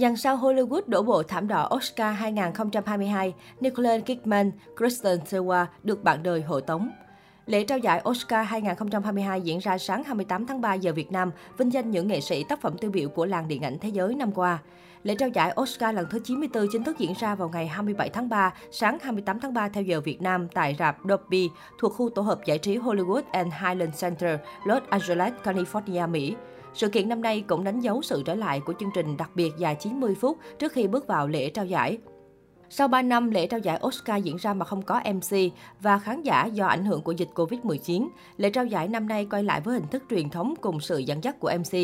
Dàn sao Hollywood đổ bộ thảm đỏ Oscar 2022, Nicole Kidman, Kristen Stewart được bạn đời hộ tống. Lễ trao giải Oscar 2022 diễn ra sáng 28 tháng 3 giờ Việt Nam, vinh danh những nghệ sĩ tác phẩm tiêu biểu của làng điện ảnh thế giới năm qua. Lễ trao giải Oscar lần thứ 94 chính thức diễn ra vào ngày 27 tháng 3, sáng 28 tháng 3 theo giờ Việt Nam tại rạp Dolby thuộc khu tổ hợp giải trí Hollywood and Highland Center, Los Angeles, California, Mỹ. Sự kiện năm nay cũng đánh dấu sự trở lại của chương trình đặc biệt dài 90 phút trước khi bước vào lễ trao giải. Sau 3 năm, lễ trao giải Oscar diễn ra mà không có MC và khán giả do ảnh hưởng của dịch Covid-19, lễ trao giải năm nay quay lại với hình thức truyền thống cùng sự dẫn dắt của MC.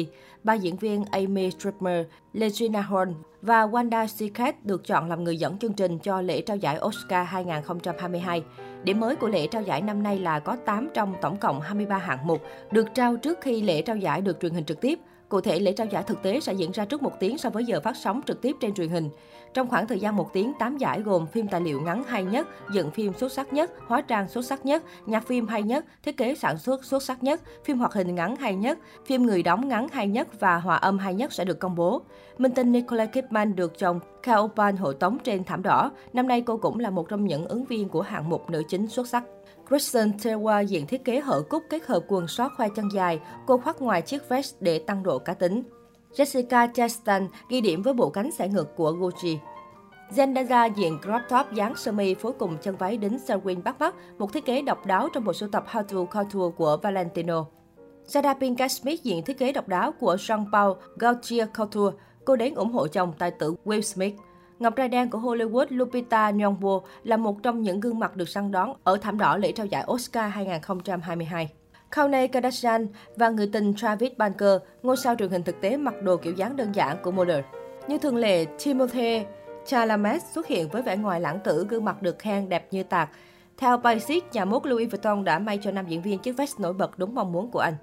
Ba diễn viên Amy Schumer, Legina Horn và Wanda Sykes được chọn làm người dẫn chương trình cho lễ trao giải Oscar 2022. Điểm mới của lễ trao giải năm nay là có 8 trong tổng cộng 23 hạng mục được trao trước khi lễ trao giải được truyền hình trực tiếp. Cụ thể, lễ trao giải thực tế sẽ diễn ra trước một tiếng so với giờ phát sóng trực tiếp trên truyền hình. Trong khoảng thời gian một tiếng, 8 giải gồm phim tài liệu ngắn hay nhất, dựng phim xuất sắc nhất, hóa trang xuất sắc nhất, nhạc phim hay nhất, thiết kế sản xuất xuất sắc nhất, phim hoạt hình ngắn hay nhất, phim người đóng ngắn hay nhất và hòa âm hay nhất sẽ được công bố. Minh tinh Nicole Kidman được chồng Kaopan hộ tống trên thảm đỏ. Năm nay cô cũng là một trong những ứng viên của hạng mục nữ chính xuất sắc. Kristen Stewart diện thiết kế hở cúc kết hợp quần sót khoai chân dài, cô khoác ngoài chiếc vest để tăng độ cá tính. Jessica Chastain ghi điểm với bộ cánh xẻ ngực của Gucci. Zendaya diện crop top dáng sơ mi phối cùng chân váy đính sequin bắt mắt, một thiết kế độc đáo trong bộ sưu tập How to Couture của Valentino. Jada Pinkett Smith diện thiết kế độc đáo của Jean-Paul Gaultier Couture. Cô đến ủng hộ chồng tài tử Will Smith. Ngọc trai đen của Hollywood Lupita Nyong'o là một trong những gương mặt được săn đón ở thảm đỏ lễ trao giải Oscar 2022. Kourtney Kardashian và người tình Travis Barker, ngôi sao truyền hình thực tế mặc đồ kiểu dáng đơn giản của model. Như thường lệ, Timothée Chalamet xuất hiện với vẻ ngoài lãng tử, gương mặt được khen đẹp như tạc. Theo Basic, nhà mốt Louis Vuitton đã may cho nam diễn viên chiếc vest nổi bật đúng mong muốn của anh.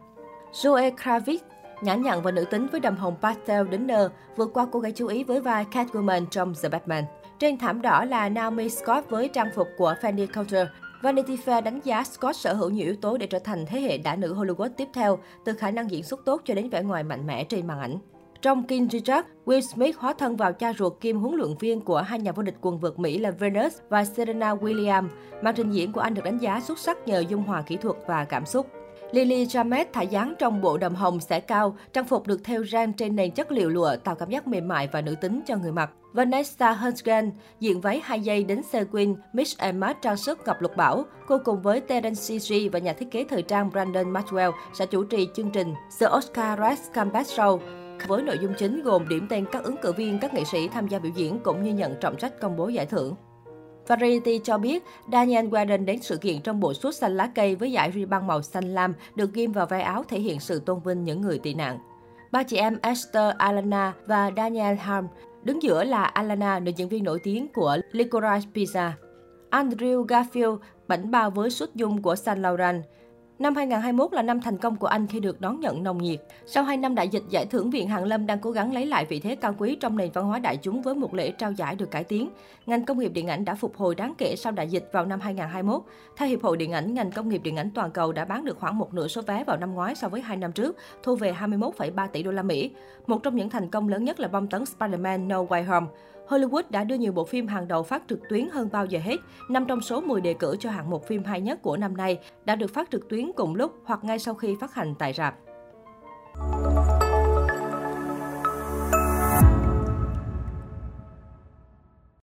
Zoe Kravitz nhã nhặn và nữ tính với đầm hồng pastel đến nơ, vượt qua cô gái chú ý với vai Catwoman trong The Batman. Trên thảm đỏ là Naomi Scott với trang phục của Fendi Coulter. Vanity Fair đánh giá Scott sở hữu nhiều yếu tố để trở thành thế hệ đã nữ Hollywood tiếp theo, từ khả năng diễn xuất tốt cho đến vẻ ngoài mạnh mẽ trên màn ảnh. Trong King Richard, Will Smith hóa thân vào cha ruột kim huấn luyện viên của hai nhà vô địch quần vợt Mỹ là Venus và Serena Williams. Màn trình diễn của anh được đánh giá xuất sắc nhờ dung hòa kỹ thuật và cảm xúc. Lily James thả dáng trong bộ đầm hồng sẽ cao, trang phục được theo ren trên nền chất liệu lụa tạo cảm giác mềm mại và nữ tính cho người mặc. Vanessa Hudgens diện váy hai dây đến sequin, Miss Emma trang sức ngọc lục bảo. Cô cùng với Terence G và nhà thiết kế thời trang Brandon Maxwell sẽ chủ trì chương trình The Oscar Race Comeback Show với nội dung chính gồm điểm tên các ứng cử viên, các nghệ sĩ tham gia biểu diễn cũng như nhận trọng trách công bố giải thưởng. Variety cho biết, Daniel Warren đến sự kiện trong bộ suit xanh lá cây với dải ribbon màu xanh lam được ghim vào vai áo thể hiện sự tôn vinh những người tị nạn. Ba chị em Esther Alana và Daniel Harm đứng giữa là Alana, nữ diễn viên nổi tiếng của Licorice Pizza. Andrew Garfield bảnh bao với suit dung của Saint Laurent. Năm 2021 là năm thành công của anh khi được đón nhận nồng nhiệt. Sau 2 năm đại dịch, giải thưởng Viện Hàn Lâm đang cố gắng lấy lại vị thế cao quý trong nền văn hóa đại chúng với một lễ trao giải được cải tiến. Ngành công nghiệp điện ảnh đã phục hồi đáng kể sau đại dịch vào năm 2021. Theo Hiệp hội Điện ảnh, ngành công nghiệp điện ảnh toàn cầu đã bán được khoảng một nửa số vé vào năm ngoái so với 2 năm trước, thu về 21,3 tỷ đô la Mỹ. Một trong những thành công lớn nhất là bom tấn Spider-Man No Way Home. Hollywood đã đưa nhiều bộ phim hàng đầu phát trực tuyến hơn bao giờ hết. Năm trong số 10 đề cử cho hạng mục phim hay nhất của năm nay đã được phát trực tuyến cùng lúc hoặc ngay sau khi phát hành tại rạp.